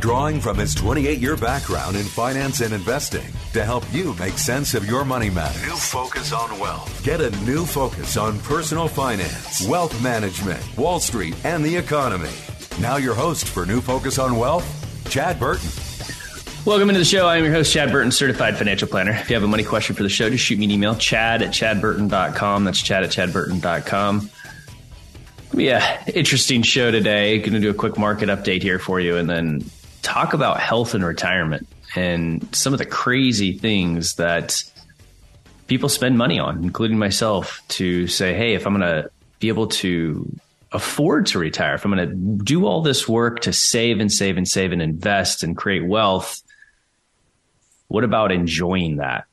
drawing from his 28 year background in finance and investing to help you make sense of your money matters. New focus on wealth. Get a new focus on personal finance, wealth management, Wall Street, and the economy. Now, your host for New Focus on Wealth, Chad Burton. Welcome into the show. I'm your host, Chad Burton, certified financial planner. If you have a money question for the show, just shoot me an email, chad at chadburton.com. That's chad at chadburton.com. Yeah, interesting show today. Going to do a quick market update here for you and then talk about health and retirement and some of the crazy things that people spend money on, including myself, to say, hey, if I'm going to be able to afford to retire, if I'm going to do all this work to save and save and save and invest and create wealth, what about enjoying that?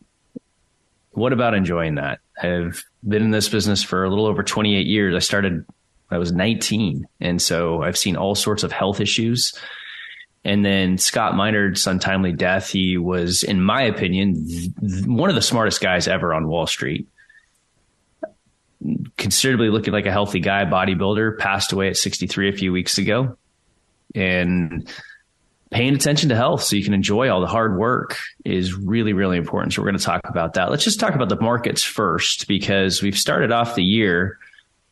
What about enjoying that? I've been in this business for a little over 28 years. I started I was 19. And so I've seen all sorts of health issues and then Scott Minerd's untimely death, he was, in my opinion, th- one of the smartest guys ever on Wall Street. Considerably looking like a healthy guy, bodybuilder, passed away at 63 a few weeks ago. And paying attention to health so you can enjoy all the hard work is really, really important. So we're going to talk about that. Let's just talk about the markets first because we've started off the year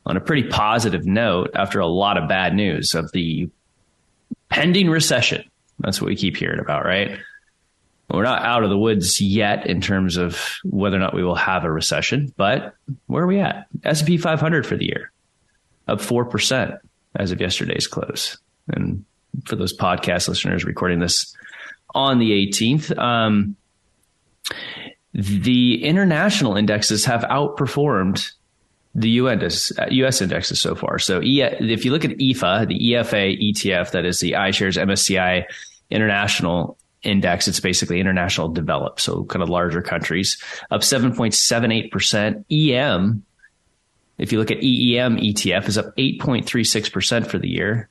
on a pretty positive note after a lot of bad news of the pending recession. That's what we keep hearing about, right? We're not out of the woods yet in terms of whether or not we will have a recession, but where are we at? S&P 500 for the year, up 4% as of yesterday's close. And for those podcast listeners recording this on the 18th, um, the international indexes have outperformed the US, US indexes so far. So if you look at EFA, the EFA ETF, that is the iShares MSCI International Index, it's basically international developed, so kind of larger countries, up 7.78%. EM, if you look at EEM ETF, is up 8.36% for the year.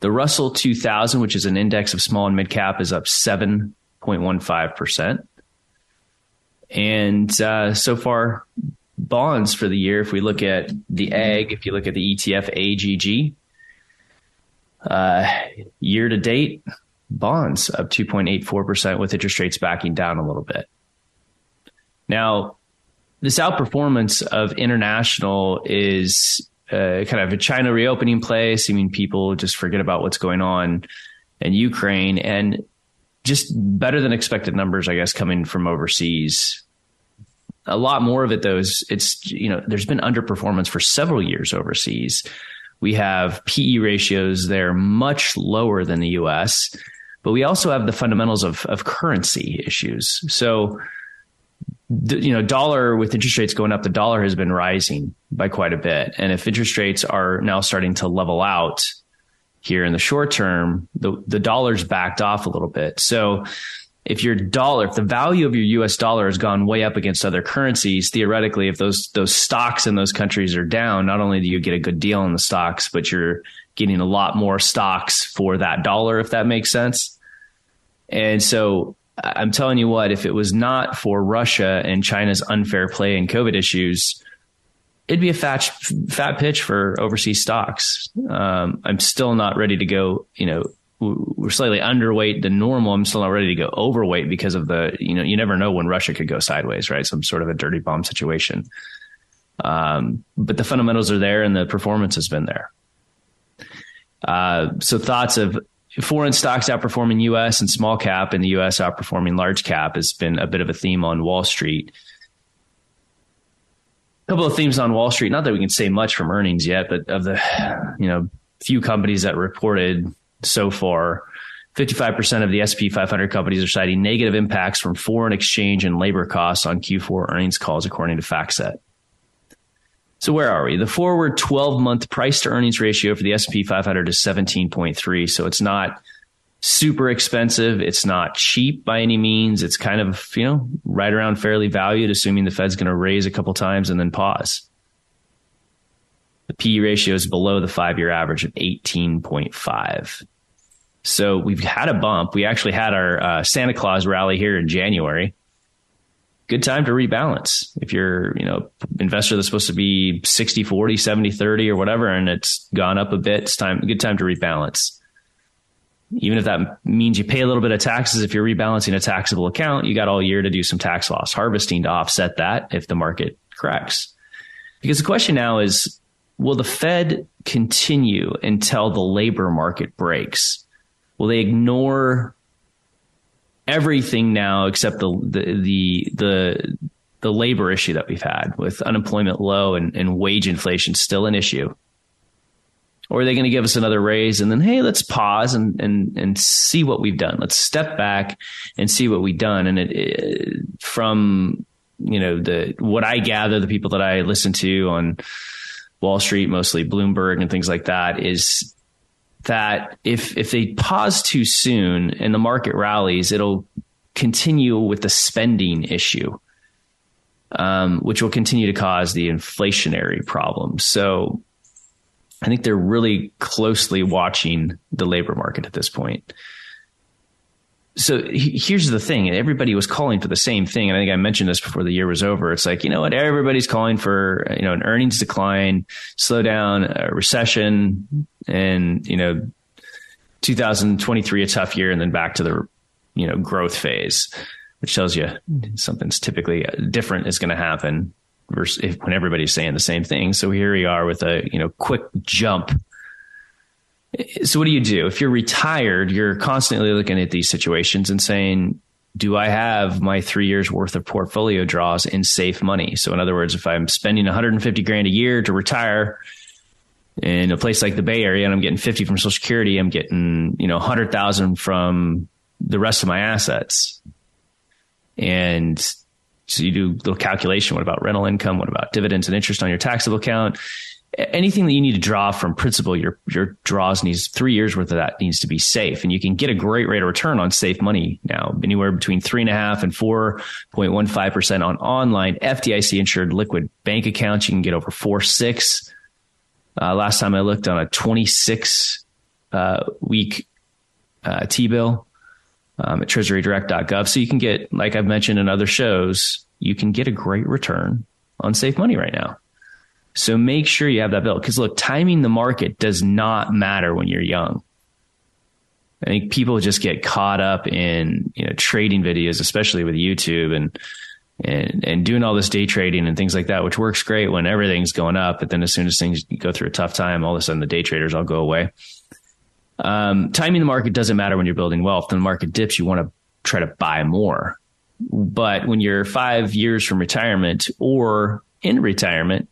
The Russell 2000, which is an index of small and mid cap, is up 7.15%. And uh, so far, bonds for the year, if we look at the egg, if you look at the ETF AGG, uh, year to date, bonds up 2.84% with interest rates backing down a little bit. Now, this outperformance of international is uh, kind of a China reopening play, seeming people just forget about what's going on in Ukraine and just better than expected numbers, I guess, coming from overseas a lot more of it though is it's you know there's been underperformance for several years overseas. We have pe ratios there much lower than the us but we also have the fundamentals of of currency issues. So you know dollar with interest rates going up the dollar has been rising by quite a bit. And if interest rates are now starting to level out here in the short term the the dollar's backed off a little bit. So if your dollar, if the value of your US dollar has gone way up against other currencies, theoretically, if those, those stocks in those countries are down, not only do you get a good deal on the stocks, but you're getting a lot more stocks for that dollar, if that makes sense. And so I'm telling you what, if it was not for Russia and China's unfair play and COVID issues, it'd be a fat, fat pitch for overseas stocks. Um, I'm still not ready to go, you know, we're slightly underweight than normal. I'm still not ready to go overweight because of the, you know, you never know when Russia could go sideways, right? Some sort of a dirty bomb situation. Um, but the fundamentals are there and the performance has been there. Uh, so thoughts of foreign stocks outperforming US and small cap and the US outperforming large cap has been a bit of a theme on Wall Street. A couple of themes on Wall Street, not that we can say much from earnings yet, but of the you know few companies that reported so far, 55% of the SP 500 companies are citing negative impacts from foreign exchange and labor costs on Q4 earnings calls according to FactSet. So where are we? The forward 12 month price to earnings ratio for the S&P 500 is 17.3. So it's not super expensive. It's not cheap by any means. It's kind of, you know, right around fairly valued, assuming the Fed's going to raise a couple times and then pause. The PE ratio is below the five year average of 18.5. So we've had a bump. We actually had our uh, Santa Claus rally here in January good time to rebalance. If you're, you know, investor that's supposed to be 60, 40, 70, 30 or whatever, and it's gone up a bit, it's time, good time to rebalance. Even if that means you pay a little bit of taxes, if you're rebalancing a taxable account, you got all year to do some tax loss harvesting to offset that if the market cracks. Because the question now is, will the Fed continue until the labor market breaks? Will they ignore everything now except the the the the, the labor issue that we've had with unemployment low and, and wage inflation still an issue. Or are they going to give us another raise and then, hey, let's pause and, and, and see what we've done. Let's step back and see what we've done. And it, it, from, you know, the, what I gather, the people that I listen to on Wall Street, mostly Bloomberg and things like that is that if if they pause too soon and the market rallies, it'll continue with the spending issue, um, which will continue to cause the inflationary problem. So I think they're really closely watching the labor market at this point so here's the thing everybody was calling for the same thing and i think i mentioned this before the year was over. It's like you know what? Everybody's calling for you know an earnings decline slowdown a recession and you know 2023 a tough year and then back to the you know growth phase which tells you mm-hmm. something's typically uh, different is going to happen versus if, when everybody's saying the same thing. So here we are with a you know quick jump so what do you do? If you're retired, you're constantly looking at these situations and saying, do I have my three years worth of portfolio draws in safe money? So in other words, if I'm spending 150 grand a year to retire in a place like the Bay Area and I'm getting 50 from Social Security, I'm getting, you know, 100,000 from the rest of my assets. And so you do a little calculation. What about rental income? What about dividends and interest on your taxable account? Anything that you need to draw from principal, your your draws needs three years worth of that needs to be safe, and you can get a great rate of return on safe money now, anywhere between three and a half and four point one five percent on online FDIC insured liquid bank accounts. You can get over four six. Uh, last time I looked on a twenty six uh, week uh, T bill um, at TreasuryDirect.gov, so you can get, like I've mentioned in other shows, you can get a great return on safe money right now. So make sure you have that built. Because look, timing the market does not matter when you're young. I think people just get caught up in you know trading videos, especially with YouTube and and and doing all this day trading and things like that, which works great when everything's going up. But then as soon as things go through a tough time, all of a sudden the day traders all go away. Um, timing the market doesn't matter when you're building wealth. When the market dips, you want to try to buy more. But when you're five years from retirement or in retirement,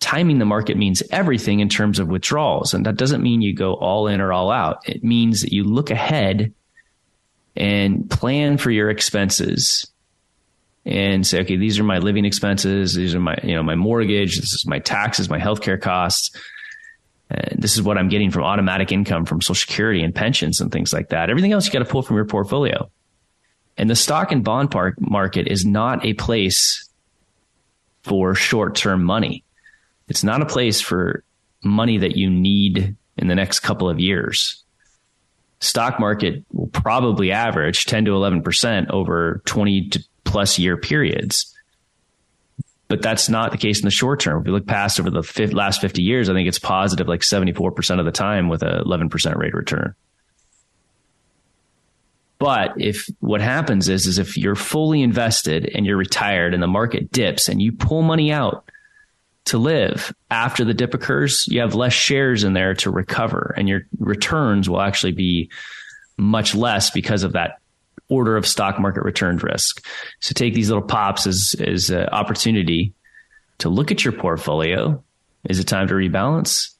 timing the market means everything in terms of withdrawals. And that doesn't mean you go all in or all out. It means that you look ahead and plan for your expenses and say, okay, these are my living expenses. These are my, you know, my mortgage. This is my taxes, my healthcare costs. And this is what I'm getting from automatic income from social security and pensions and things like that. Everything else you got to pull from your portfolio. And the stock and bond market is not a place for short term money. It's not a place for money that you need in the next couple of years. Stock market will probably average 10 to 11% over 20 to plus year periods. But that's not the case in the short term. If we look past over the last 50 years, I think it's positive like 74% of the time with a 11% rate of return. But if what happens is, is if you're fully invested and you're retired and the market dips and you pull money out to live after the dip occurs, you have less shares in there to recover, and your returns will actually be much less because of that order of stock market return risk. So take these little pops as as an opportunity to look at your portfolio. Is it time to rebalance?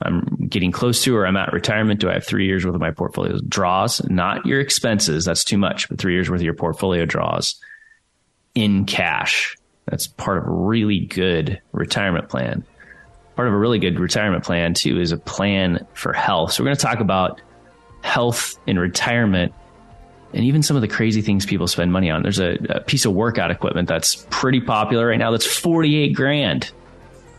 I'm getting close to or I'm at retirement. Do I have three years worth of my portfolio draws? Not your expenses. That's too much, but three years worth of your portfolio draws in cash. That's part of a really good retirement plan. Part of a really good retirement plan, too, is a plan for health. So, we're going to talk about health in retirement and even some of the crazy things people spend money on. There's a, a piece of workout equipment that's pretty popular right now that's 48 grand.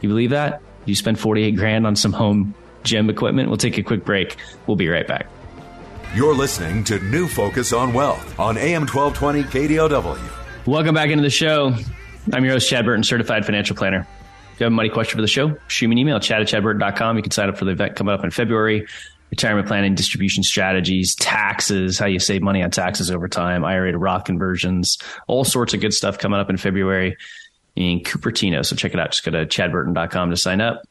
You believe that? You spend 48 grand on some home gym equipment? We'll take a quick break. We'll be right back. You're listening to New Focus on Wealth on AM 1220 KDOW. Welcome back into the show. I'm your host, Chad Burton, certified financial planner. If you have a money question for the show, shoot me an email, chad at chadburton.com. You can sign up for the event coming up in February. Retirement planning, distribution strategies, taxes, how you save money on taxes over time, IRA to Roth conversions, all sorts of good stuff coming up in February in Cupertino. So check it out. Just go to chadburton.com to sign up.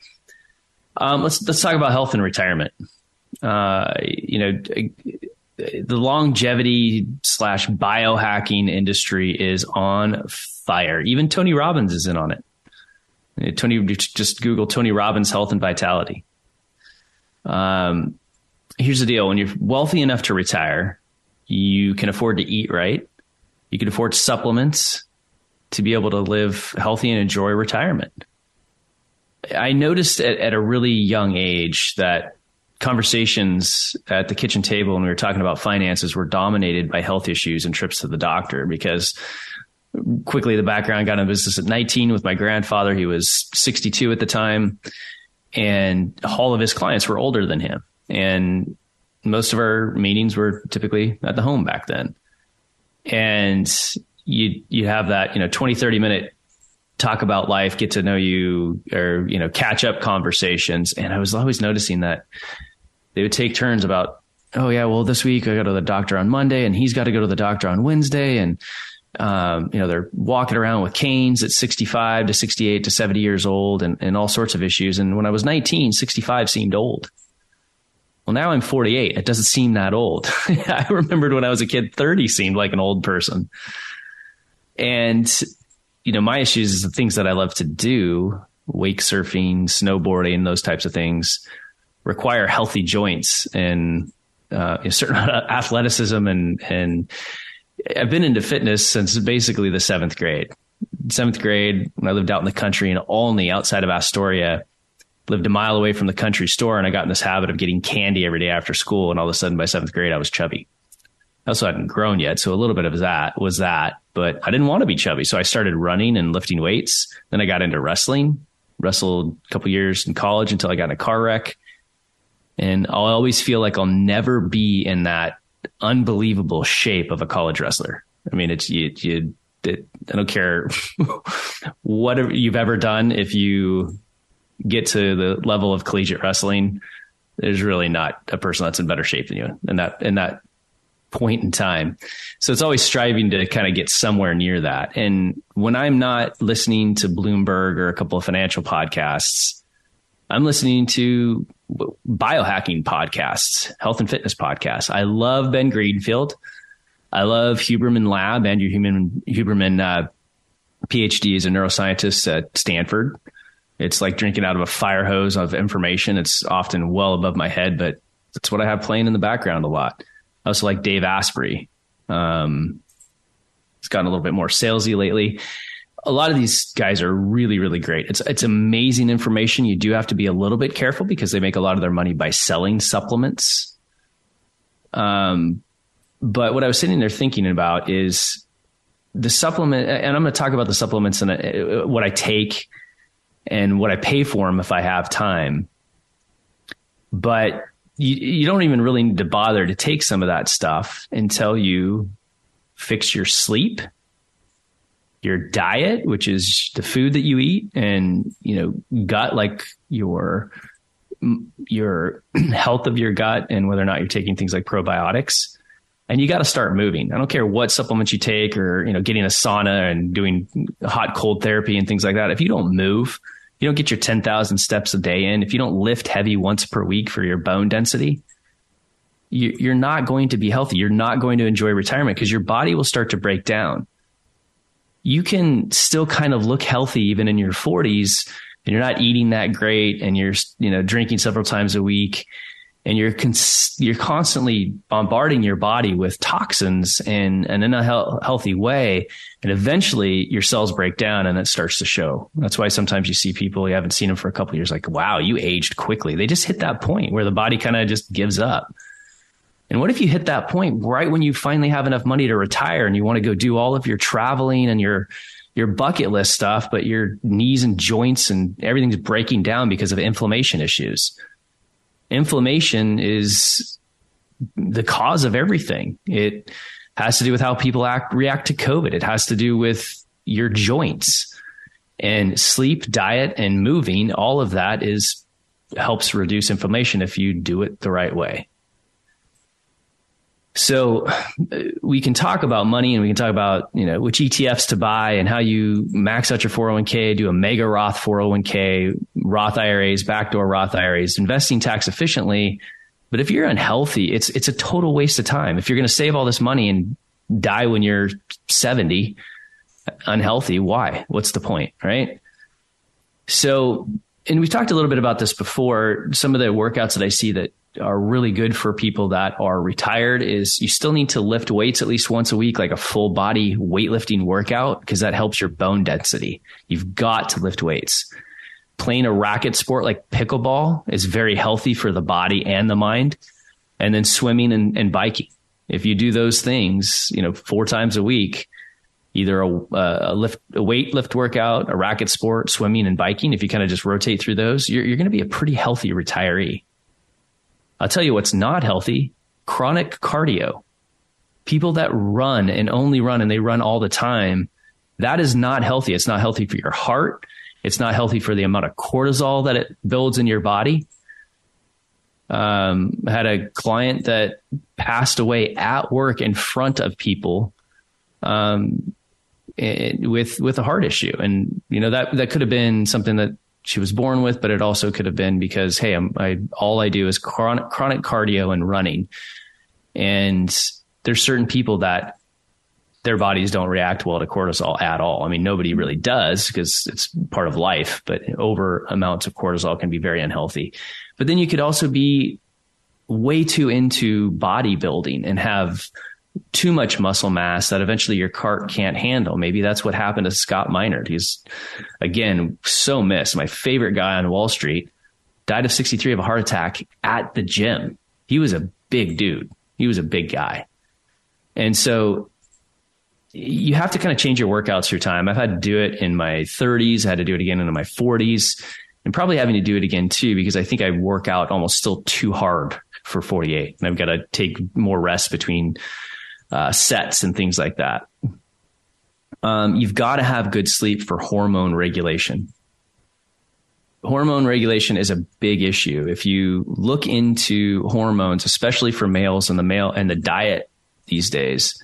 Um, let's let's talk about health and retirement. Uh, you know, the longevity slash biohacking industry is on fire. Even Tony Robbins is in on it. Tony, just Google Tony Robbins health and vitality. Um, here's the deal: when you're wealthy enough to retire, you can afford to eat right. You can afford supplements to be able to live healthy and enjoy retirement. I noticed at, at a really young age that conversations at the kitchen table when we were talking about finances were dominated by health issues and trips to the doctor because quickly the background got in business at 19 with my grandfather. He was 62 at the time and all of his clients were older than him. And most of our meetings were typically at the home back then. And you you have that you know 20 30 minute talk about life get to know you or you know catch up conversations. And i was always noticing that they would take turns about oh yeah well this week i go to the doctor on monday and he's got to go to the doctor on wednesday and um, you know they're walking around with canes at 65 to 68 to 70 years old and, and all sorts of issues and when i was 19 65 seemed old well, now I'm 48. It doesn't seem that old. I remembered when I was a kid, 30 seemed like an old person. And, you know, my issues is the things that I love to do, wake surfing, snowboarding, those types of things require healthy joints and uh, a certain athleticism and, and I've been into fitness since basically the seventh grade. Seventh grade, when I lived out in the country in Olney outside of Astoria, lived a mile away from the country store and I got in this habit of getting candy every day after school. And all of a sudden by seventh grade, I was chubby. I also hadn't grown yet. So a little bit of that was that, but I didn't want to be chubby. So I started running and lifting weights. Then I got into wrestling, wrestled a couple years in college until I got in a car wreck. And I'll always feel like I'll never be in that unbelievable shape of a college wrestler. I mean, it's, you, you, it, I don't care what you've ever done. If you get to the level of collegiate wrestling, there's really not a person that's in better shape than you in that, in that point in time. So it's always striving to kind of get somewhere near that. And when I'm not listening to Bloomberg or a couple of financial podcasts, I'm listening to biohacking podcasts, health and fitness podcasts. I love Ben Greenfield. I love Huberman Lab. Andrew Huberman, Huberman uh, PhD is a neuroscientist at Stanford. It's like drinking out of a fire hose of information. It's often well above my head, but that's what I have playing in the background a lot. I also like Dave Asprey. Um, he's gotten a little bit more salesy lately. A lot of these guys are really, really great. It's it's amazing information. You do have to be a little bit careful because they make a lot of their money by selling supplements. Um, but what I was sitting there thinking about is the supplement, and I'm going to talk about the supplements and uh, what I take and what I pay for them if I have time. But you, you don't even really need to bother to take some of that stuff until you fix your sleep, your diet, which is the food that you eat, and you know, gut, like your your health of your gut, and whether or not you're taking things like probiotics. And you got to start moving. I don't care what supplements you take, or you know, getting a sauna and doing hot cold therapy and things like that. If you don't move, you don't get your 10,000 steps a day in, if you don't lift heavy once per week for your bone density, you're not going to be healthy. You're not going to enjoy retirement because your body will start to break down. You can still kind of look healthy even in your 40s and you're not eating that great and you're, you know, drinking several times a week and you're cons- you're constantly bombarding your body with toxins and, in a he- healthy way. And eventually your cells break down and it starts to show. That's why sometimes you see people you haven't seen them for a couple years like wow you aged quickly. They just hit that point where the body kind of just gives up and what if you hit that point right when you finally have enough money to retire and you want to go do all of your traveling and your your bucket list stuff but your knees and joints and everything's breaking down because of inflammation issues inflammation is the cause of everything. It has to do with how people act, react to COVID. It has to do with your joints and sleep, diet, and moving. All of that is helps reduce inflammation if you do it the right way. So uh, we can talk about money and we can talk about, you know, which ETFs to buy and how you max out your 401k, do a mega Roth 401k, Roth IRAs, backdoor Roth IRAs, investing tax efficiently. But if you're unhealthy, it's, it's a total waste of time. If you're going to save all this money and die when you're 70, unhealthy, why? What's the point? Right. So, and we've talked a little bit about this before. Some of the workouts that I see that are really good for people that are retired is you still need to lift weights at least once a week, like a full body weightlifting workout, because that helps your bone density. You've got to lift weights. Playing a racket sport like pickleball is very healthy for the body and the mind. And then swimming and, and biking. If you do those things, you know, four times a week, either a, a, lift, a weight lift workout, a racket sport, swimming and biking, if you kind of just rotate through those, you're, you're going to be a pretty healthy retiree. I'll tell you what's not healthy chronic cardio. People that run and only run and they run all the time, that is not healthy. It's not healthy for your heart. It's not healthy for the amount of cortisol that it builds in your body. Um, I had a client that passed away at work in front of people um, with with a heart issue, and you know that that could have been something that she was born with, but it also could have been because, hey, I'm, I, all I do is chronic, chronic cardio and running. And there's certain people that their bodies don't react well to cortisol at all. I mean, nobody really does because it's part of life, but over amounts of cortisol can be very unhealthy. But then you could also be way too into bodybuilding and have too much muscle mass that eventually your cart can't handle. Maybe that's what happened to Scott Minerd. He's again so missed. My favorite guy on Wall Street died of 63 of a heart attack at the gym. He was a big dude. He was a big guy. And so you have to kind of change your workouts through time. I've had to do it in my 30s. I had to do it again in my 40s and probably having to do it again too, because I think I work out almost still too hard for 48 and I've got to take more rest between uh, sets and things like that. Um, you've got to have good sleep for hormone regulation. Hormone regulation is a big issue. If you look into hormones, especially for males and the male and the diet these days,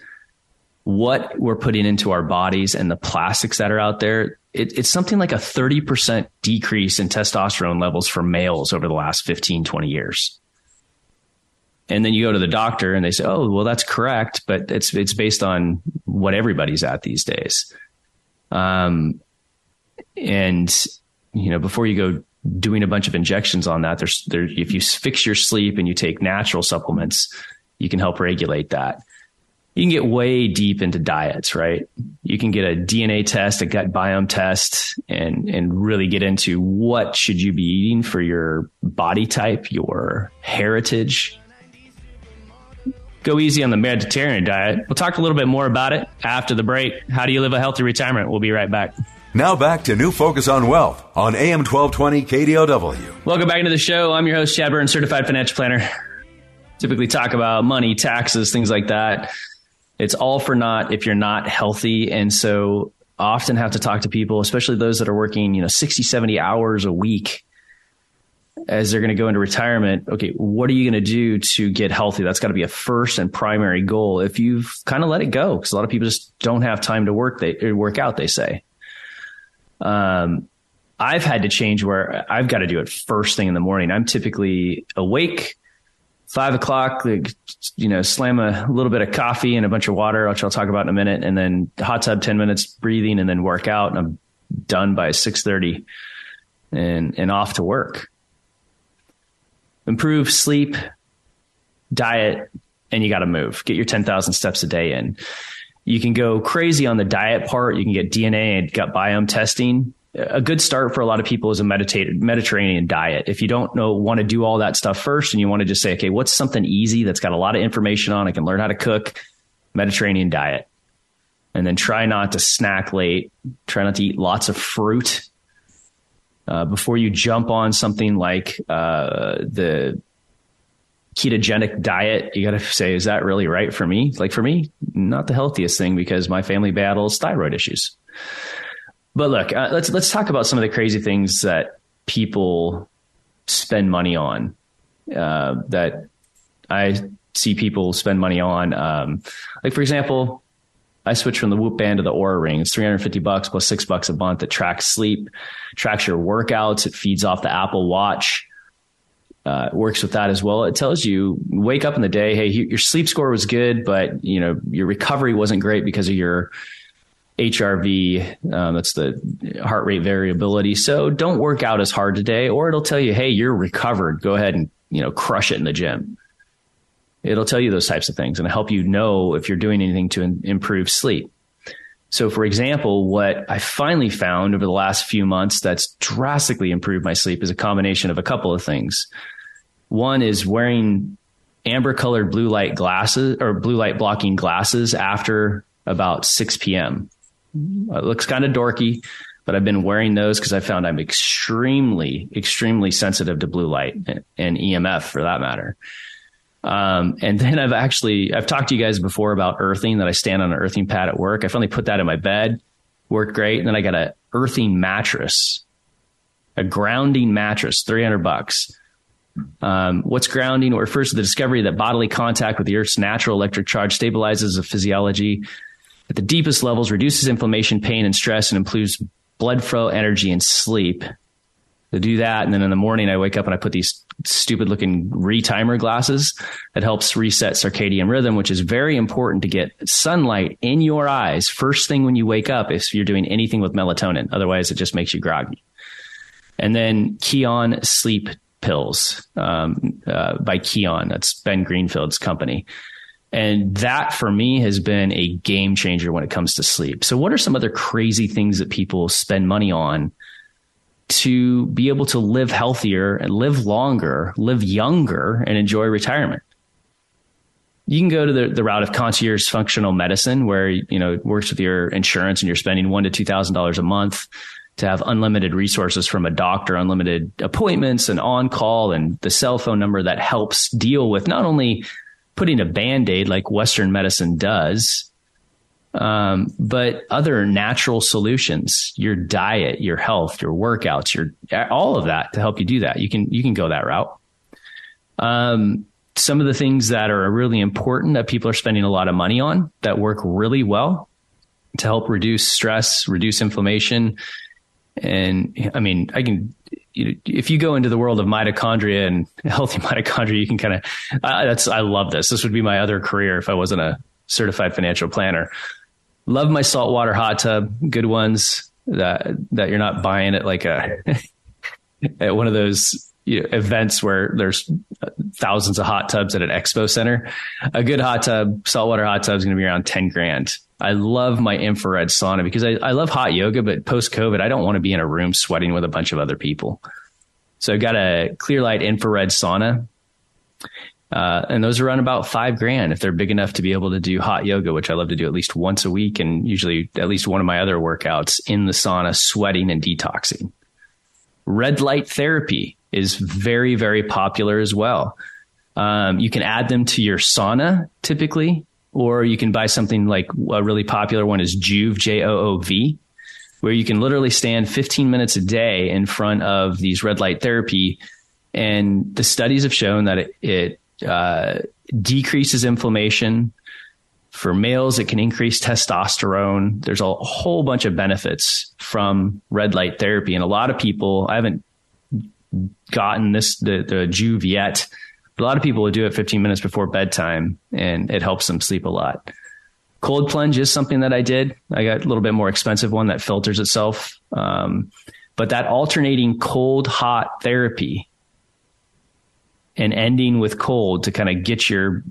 what we're putting into our bodies and the plastics that are out there, it, it's something like a 30% decrease in testosterone levels for males over the last 15, 20 years and then you go to the doctor and they say, "Oh, well, that's correct, but it's it's based on what everybody's at these days." Um, and you know, before you go doing a bunch of injections on that, there's there if you fix your sleep and you take natural supplements, you can help regulate that. You can get way deep into diets, right? You can get a DNA test, a gut biome test, and and really get into what should you be eating for your body type, your heritage, go easy on the Mediterranean diet. We'll talk a little bit more about it after the break. How do you live a healthy retirement? We'll be right back. Now back to New Focus on Wealth on AM 1220 KDOW. Welcome back into the show. I'm your host, Chad Burton, certified financial planner. Typically talk about money, taxes, things like that. It's all for naught if you're not healthy. And so often have to talk to people, especially those that are working, you know, 60, 70 hours a week as they're going to go into retirement, okay, what are you going to do to get healthy? That's got to be a first and primary goal. If you've kind of let it go, because a lot of people just don't have time to work, they work out, they say. Um, I've had to change where I've got to do it first thing in the morning. I'm typically awake five o'clock, you know, slam a little bit of coffee and a bunch of water, which I'll talk about in a minute, and then hot tub, 10 minutes breathing and then work out. And I'm done by 630 and, and off to work. Improve sleep, diet, and you got to move. Get your 10,000 steps a day in. You can go crazy on the diet part. You can get DNA and gut biome testing. A good start for a lot of people is a Mediterranean diet. If you don't know, want to do all that stuff first and you want to just say, okay, what's something easy that's got a lot of information on, I can learn how to cook, Mediterranean diet. And then try not to snack late. Try not to eat lots of fruit. Uh, before you jump on something like uh, the ketogenic diet, you got to say, is that really right for me? Like for me, not the healthiest thing because my family battles thyroid issues. But look, uh, let's let's talk about some of the crazy things that people spend money on. Uh, that I see people spend money on. Um, like for example, I switched from the Whoop band to the Oura ring. It's 350 bucks plus six bucks a month. It tracks sleep, tracks your workouts. It feeds off the Apple Watch uh, works with that as well. It tells you wake up in the day, hey, your sleep score was good, but you know your recovery wasn't great because of your HRV. Um, that's the heart rate variability. So don't work out as hard today, or it'll tell you, hey, you're recovered. Go ahead and you know crush it in the gym. It'll tell you those types of things and help you know if you're doing anything to in- improve sleep. So, for example, what I finally found over the last few months that's drastically improved my sleep is a combination of a couple of things. One is wearing amber colored blue light glasses or blue light blocking glasses after about 6 p.m. It looks kind of dorky, but I've been wearing those because I found I'm extremely, extremely sensitive to blue light and EMF for that matter. Um, and then I've actually, I've talked to you guys before about earthing that I stand on an earthing pad at work. I finally put that in my bed, worked great. And then I got a earthing mattress, a grounding mattress, 300 bucks. Um, what's grounding refers to the discovery that bodily contact with the Earth's natural electric charge stabilizes the physiology at the deepest levels, reduces inflammation, pain, and stress, and improves blood flow, energy, and sleep. To do that, and then in the morning, I wake up and I put these stupid looking retimer glasses that helps reset circadian rhythm, which is very important to get sunlight in your eyes first thing when you wake up if you're doing anything with melatonin. Otherwise, it just makes you groggy. And then Kion sleep pills um, uh, by Kion. That's Ben Greenfield's company. And that for me has been a game changer when it comes to sleep. So, what are some other crazy things that people spend money on to be able to live healthier and live longer, live younger, and enjoy retirement? You can go to the, the route of concierge functional medicine, where you know it works with your insurance and you're spending one to two thousand dollars a month to have unlimited resources from a doctor, unlimited appointments and on call and the cell phone number that helps deal with not only putting a band aid like Western medicine does, um, but other natural solutions, your diet, your health, your workouts, your all of that to help you do that. You can you can go that route. Um, some of the things that are really important that people are spending a lot of money on that work really well to help reduce stress, reduce inflammation, and I mean, I can, you know, if you go into the world of mitochondria and healthy mitochondria, you can kind of, uh, that's, I love this. This would be my other career if I wasn't a certified financial planner. Love my saltwater hot tub, good ones that, that you're not buying at like a, at one of those you know, events where there's thousands of hot tubs at an expo center. A good hot tub, saltwater hot tub is going to be around 10 grand. I love my infrared sauna because I, I love hot yoga, but post COVID, I don't want to be in a room sweating with a bunch of other people. So I've got a clear light infrared sauna. Uh, and those are around about five grand if they're big enough to be able to do hot yoga, which I love to do at least once a week and usually at least one of my other workouts in the sauna, sweating and detoxing. Red light therapy is very, very popular as well. Um, you can add them to your sauna typically or you can buy something like a really popular one is Joovv, J O O V, where you can literally stand 15 minutes a day in front of these red light therapy. And the studies have shown that it, it uh, decreases inflammation, For males, it can increase testosterone. There's a whole bunch of benefits from red light therapy. And a lot of people, I haven't gotten this, the, the Joovv yet, but a lot of people will do it 15 minutes before bedtime and it helps them sleep a lot. Cold plunge is something that I did. I got a little bit more expensive one that filters itself. Um, but that alternating cold hot therapy and ending with cold to kind of get your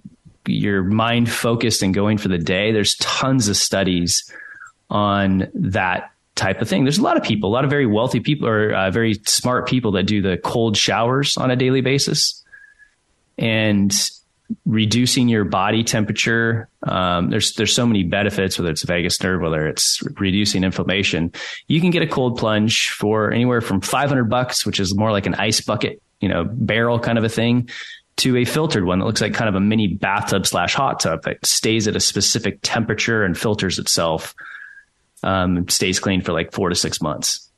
your mind focused and going for the day. There's tons of studies on that type of thing. There's a lot of people, a lot of very wealthy people or uh, very smart people that do the cold showers on a daily basis and reducing your body temperature. Um, there's there's so many benefits, whether it's vagus nerve, whether it's reducing inflammation. You can get a cold plunge for anywhere from 500 bucks, which is more like an ice bucket, you know, barrel kind of a thing, to a filtered one that looks like kind of a mini bathtub slash hot tub that stays at a specific temperature and filters itself. Um, stays clean for like four to six months.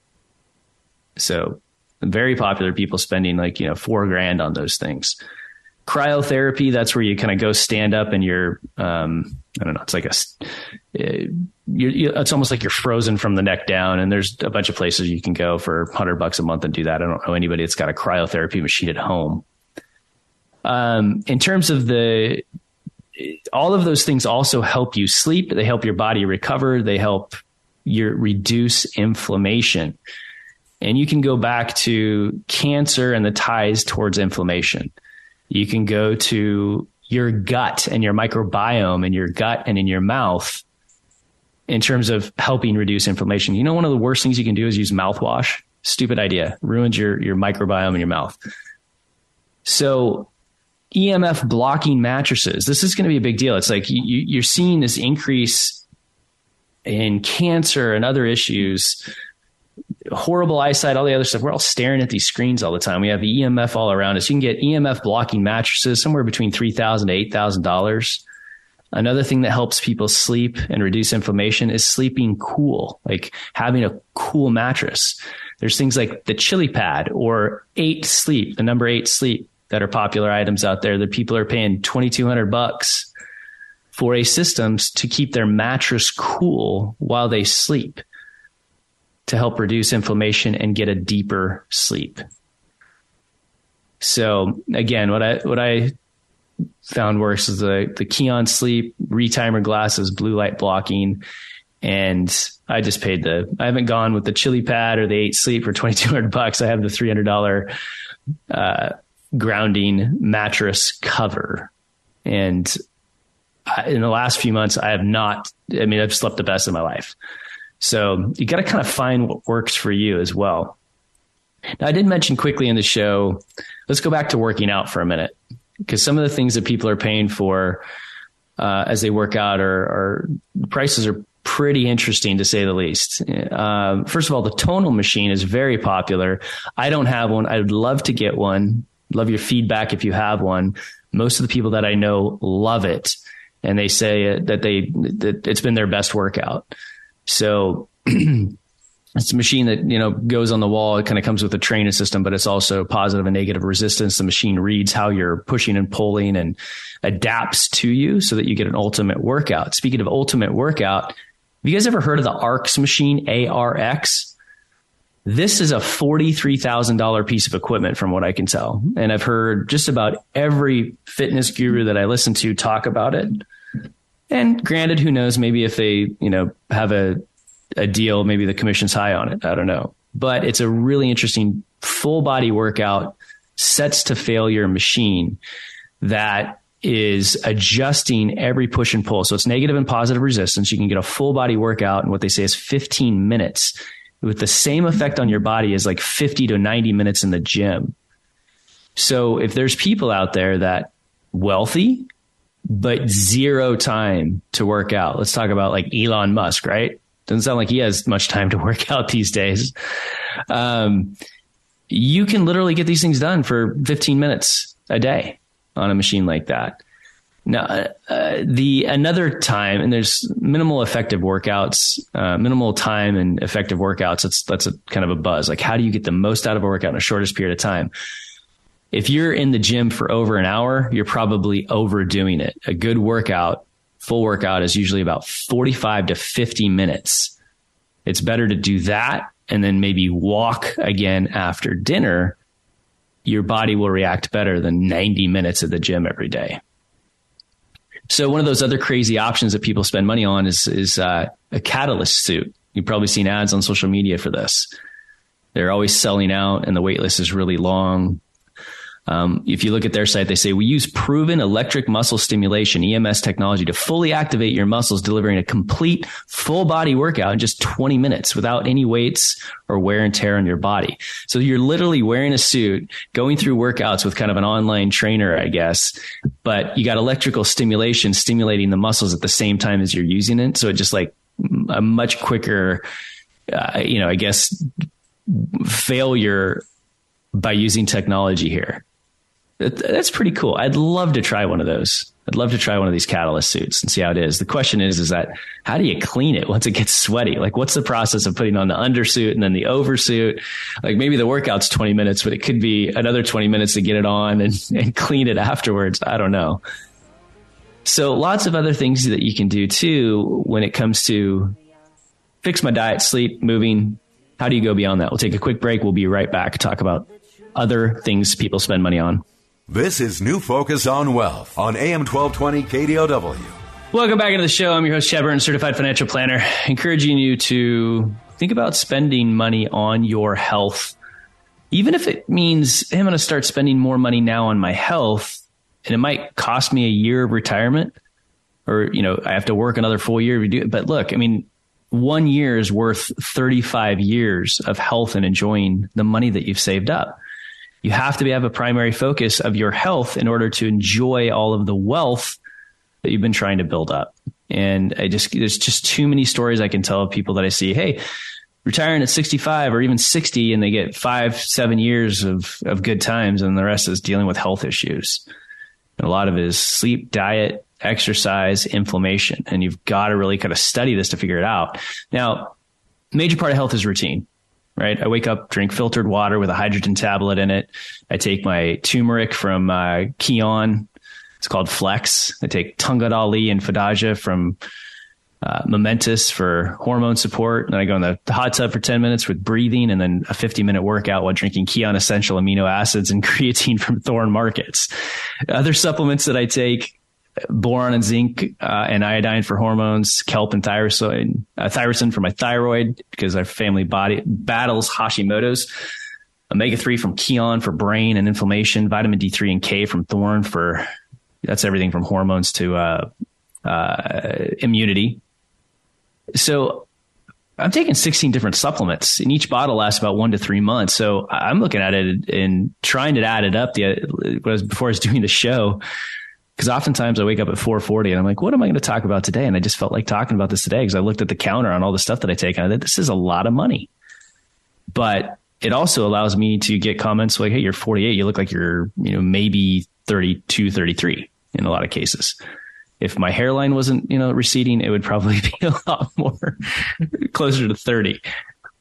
So very popular people spending like, you know, four grand on those things. Cryotherapy, that's where you kind of go stand up and you're, um, I don't know, it's like a, you, you, it's almost like you're frozen from the neck down. And there's a bunch of places you can go for hundred bucks a month and do that. I don't know anybody that's got a cryotherapy machine at home. Um, in terms of the, all of those things also help you sleep. They help your body recover. They help your reduce inflammation. And you can go back to cancer and the ties towards inflammation. You can go to your gut and your microbiome and your gut and in your mouth in terms of helping reduce inflammation. You know, one of the worst things you can do is use mouthwash. Stupid idea. Ruins your, your microbiome in your mouth. So EMF blocking mattresses. This is going to be a big deal. It's like you, you're seeing this increase in cancer and other issues, horrible eyesight, all the other stuff. We're all staring at these screens all the time. We have the EMF all around us. You can get EMF blocking mattresses somewhere between three thousand to eight thousand dollars. Another thing that helps people sleep and reduce inflammation is sleeping cool, like having a cool mattress. There's things like the chili pad or eight sleep, the number eight sleep that are popular items out there that people are paying 2200 bucks for a systems to keep their mattress cool while they sleep to help reduce inflammation and get a deeper sleep. So again, what I what I found works is the the Kion Sleep retimer glasses, blue light blocking, and I just paid the. I haven't gone with the Chili Pad or the Eight Sleep for twenty two hundred bucks. I have the three hundred dollar uh, grounding mattress cover. And in the last few months, I have not, I mean, I've slept the best of my life. So you got to kind of find what works for you as well. Now, I did mention quickly in the show, let's go back to working out for a minute because some of the things that people are paying for uh, as they work out are, are prices are pretty interesting to say the least. Uh, first of all, the tonal machine is very popular. I don't have one. I would love to get one love your feedback if you have one. Most of the people that I know love it and they say that they, that it's been their best workout. So it's a machine that, you know, goes on the wall. It kind of comes with a training system, but it's also positive and negative resistance. The machine reads how you're pushing and pulling and adapts to you so that you get an ultimate workout. Speaking of ultimate workout, have you guys ever heard of the ARX machine, ARX? This is a $43,000 piece of equipment from what I can tell. Mm-hmm. And I've heard just about every fitness guru that I listen to talk about it. And granted, who knows, maybe if they, you know, have a, a deal, maybe the commission's high on it. I don't know. But it's a really interesting full body workout sets to failure machine that is adjusting every push and pull. So it's negative and positive resistance. You can get a full body workout in what they say is 15 minutes with the same effect on your body as like 50 to 90 minutes in the gym. So if there's people out there that wealthy, but zero time to work out, let's talk about like Elon Musk, right? Doesn't sound like he has much time to work out these days. Um, you can literally get these things done for 15 minutes a day on a machine like that. Now, uh, uh, the another time, and there's minimal effective workouts, uh, minimal time and effective workouts. That's that's a kind of a buzz. Like, how do you get the most out of a workout in the shortest period of time? If you're in the gym for over an hour, you're probably overdoing it. A good workout full workout is usually about 45 to 50 minutes. It's better to do that and then maybe walk again after dinner. Your body will react better than 90 minutes at the gym every day. So one of those other crazy options that people spend money on is is uh, a Katalyst suit. You've probably seen ads on social media for this. They're always selling out, and the wait list is really long. Um, if you look at their site, they say we use proven electric muscle stimulation (EMS) technology to fully activate your muscles, delivering a complete full body workout in just 20 minutes without any weights or wear and tear on your body. So you're literally wearing a suit, going through workouts with kind of an online trainer, I guess, but you got electrical stimulation stimulating the muscles at the same time as you're using it. So it just like a much quicker, uh, you know, I guess failure by using technology here. That's pretty cool. I'd love to try one of those. I'd love to try one of these Katalyst suits and see how it is. The question is, is that how do you clean it once it gets sweaty? Like, what's the process of putting on the undersuit and then the oversuit? Like, maybe the workout's 20 minutes, but it could be another 20 minutes to get it on and, and clean it afterwards. I don't know. So, lots of other things that you can do too when it comes to fix my diet, sleep, moving. How do you go beyond that? We'll take a quick break. We'll be right back talk about other things people spend money on. This is New Focus on Wealth on AM 1220 KDOW. Welcome back into the show. I'm your host, Burton, certified financial planner, encouraging you to think about spending money on your health. Even if it means hey, I'm going to start spending more money now on my health, and it might cost me a year of retirement, or you know, I have to work another full year to do it. But look, I mean, one year is worth 35 years of health and enjoying the money that you've saved up you have to have a primary focus of your health in order to enjoy all of the wealth that you've been trying to build up. And I just, there's just too many stories I can tell of people that I see, hey, retiring at 65 or even 60 and they get five, seven years of, of good times and the rest is dealing with health issues. And a lot of it is sleep, diet, exercise, inflammation. And you've got to really kind of study this to figure it out. Now, major part of health is routine right? I wake up, drink filtered water with a hydrogen tablet in it. I take my turmeric from uh, Kion. It's called Flex. I take Tongkat Ali and Fadogia from uh, Momentous for hormone support. Then I go in the hot tub for 10 minutes with breathing and then a 50 minute workout while drinking Kion essential amino acids and creatine from Thorne Markets. Other supplements that I take boron and zinc uh, and iodine for hormones, kelp and thyrosin, uh, thyrosin for my thyroid because our family body battles Hashimoto's. Omega three from Kion for brain and inflammation. Vitamin D three and K from Thorne for that's everything from hormones to uh, uh immunity. So I'm taking 16 different supplements, and each bottle lasts about one to three months. So I'm looking at it and trying to add it up. The before I was doing the show, because oftentimes I wake up at 4:40 and I'm like, what am I going to talk about today? And I just felt like talking about this today because I looked at the counter on all the stuff that I take and I thought this is a lot of money. But it also allows me to get comments like, "Hey, you're 48. You look like you're, you know, maybe 32, 33 in a lot of cases." If my hairline wasn't, you know, receding, it would probably be a lot more closer to 30.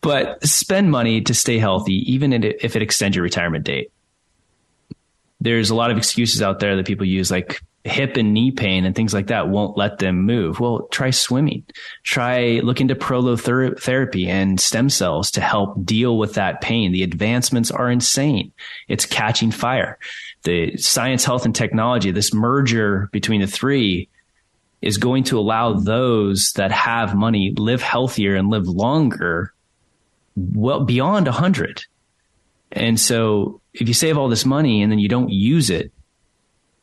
But spend money to stay healthy, even if it extends your retirement date there's a lot of excuses out there that people use, like hip and knee pain and things like that won't let them move. Well, try swimming. Try look into prolotherapy and stem cells to help deal with that pain. The advancements are insane. It's catching fire. The science, health, and technology, this merger between the three is going to allow those that have money live healthier and live longer well beyond 100 and so if you save all this money and then you don't use it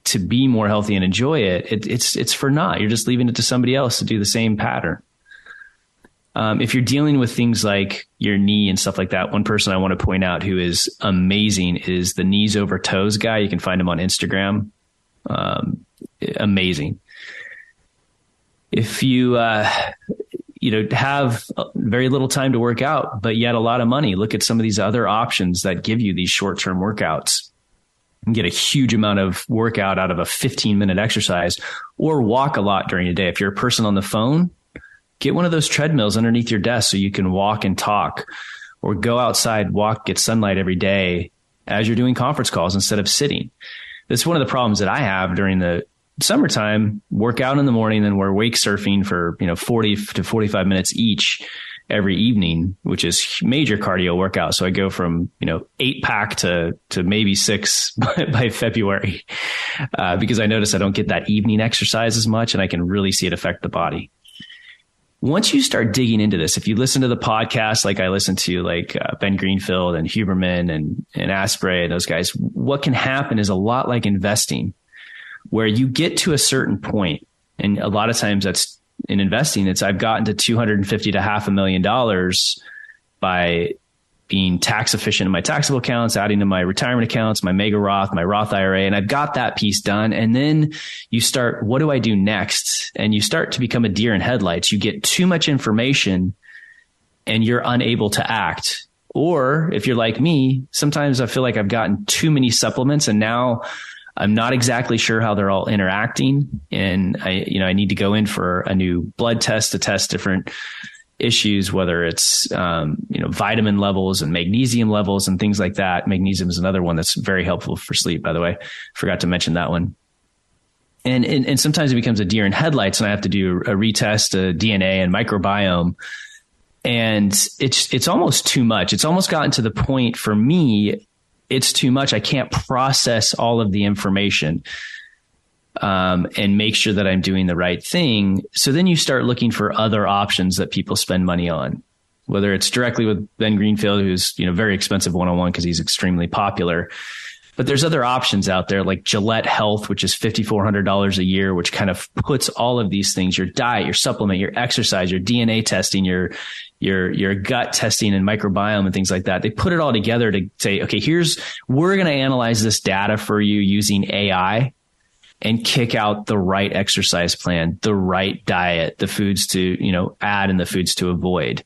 to be more healthy and enjoy it, it it's it's for naught. You're just leaving it to somebody else to do the same pattern. Um, if you're dealing with things like your knee and stuff like that, one person I want to point out who is amazing is the knees over toes guy. You can find him on Instagram. Um, amazing. If you uh, you know, have uh, very little time to work out, but yet a lot of money. Look at some of these other options that give you these short term workouts and get a huge amount of workout out of a 15 minute exercise or walk a lot during the day. If you're a person on the phone, get one of those treadmills underneath your desk so you can walk and talk or go outside, walk, get sunlight every day as you're doing conference calls instead of sitting. That's one of the problems that I have during the summertime, work out in the morning, then we're wake surfing for, you know, 40 to 45 minutes each every evening, which is major cardio workout. So I go from, you know, eight pack to, to maybe six by, by February, uh, because I notice I don't get that evening exercise as much and I can really see it affect the body. Once you start digging into this, if you listen to the podcast, like I listen to like uh, Ben Greenfield and Huberman and, and Asprey and those guys, what can happen is a lot like investing where you get to a certain point and a lot of times that's in investing, it's I've gotten to 250 to half a million dollars by being tax efficient in my taxable accounts, adding to my retirement accounts, my mega Roth, my Roth IRA, and I've got that piece done. And then you start, what do I do next? And you start to become a deer in headlights. You get too much information and you're unable to act. Or if you're like me, sometimes I feel like I've gotten too many supplements and now I'm not exactly sure how they're all interacting. And I, you know, I need to go in for a new blood test to test different issues, whether it's, um, you know, vitamin levels and magnesium levels and things like that. Magnesium is another one that's very helpful for sleep, by the way. Forgot to mention that one. And, and, and sometimes it becomes a deer in headlights and I have to do a retest, a DNA and microbiome. And it's, it's almost too much. It's almost gotten to the point for me it's too much. I can't process all of the information um, and make sure that I'm doing the right thing. So then you start looking for other options that people spend money on, whether it's directly with Ben Greenfield, who's you know very expensive one on one because he's extremely popular. But there's other options out there like Gillette Health, which is $5,400 a year, which kind of puts all of these things, your diet, your supplement, your exercise, your DNA testing, your, your your gut testing and microbiome and things like that. They put it all together to say, okay, here's we're going to analyze this data for you using AI and kick out the right exercise plan, the right diet, the foods to you know add and the foods to avoid.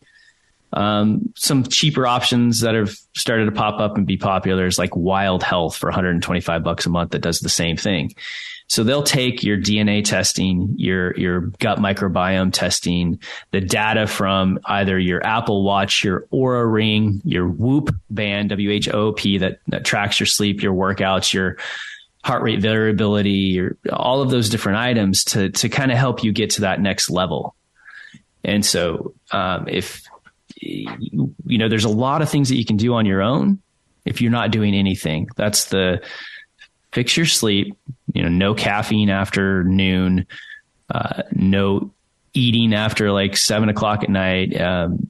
Um, some cheaper options that have started to pop up and be popular is like Wild Health for 125 bucks a month that does the same thing. So they'll take your DNA testing, your, your gut microbiome testing, the data from either your Apple Watch, your Oura Ring, your Whoop band, W-H-O-P that, that tracks your sleep, your workouts, your heart rate variability, your, all of those different items to, to kind of help you get to that next level. And so, um, if, you know, there's a lot of things that you can do on your own if you're not doing anything. That's the, fix your sleep, you know, no caffeine after noon, uh, no eating after like seven o'clock at night, um,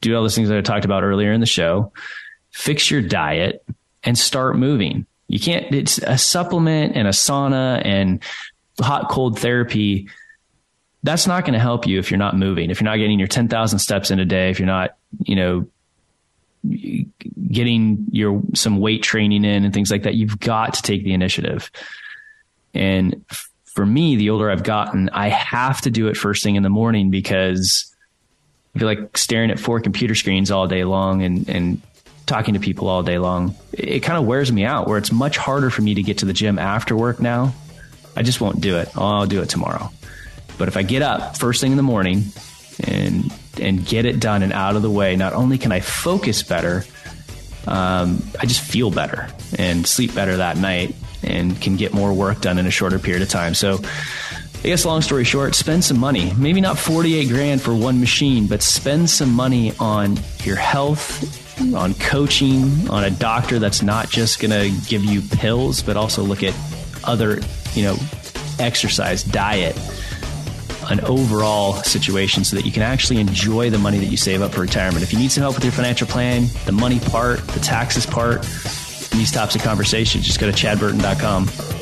do all those things that I talked about earlier in the show, fix your diet and start moving. You can't, it's a supplement and a sauna and hot cold therapy. That's not going to help you if you're not moving, if you're not getting your 10,000 steps in a day, if you're not, you know, getting your some weight training in and things like that you've got to take the initiative. And for me the older i've gotten i have to do it first thing in the morning because i feel like staring at four computer screens all day long and and talking to people all day long it, it kind of wears me out where it's much harder for me to get to the gym after work now. I just won't do it. I'll do it tomorrow but if i get up first thing in the morning and and get it done and out of the way, not only can I focus better, um, I just feel better and sleep better that night and can get more work done in a shorter period of time. So, I guess long story short, spend some money. Maybe not 48 grand for one machine, but spend some money on your health, on coaching, on a doctor that's not just going to give you pills, but also look at other, you know, exercise, diet an overall situation so that you can actually enjoy the money that you save up for retirement. If you need some help with your financial plan, the money part, the taxes part, these types of conversations, just go to chadburton.com.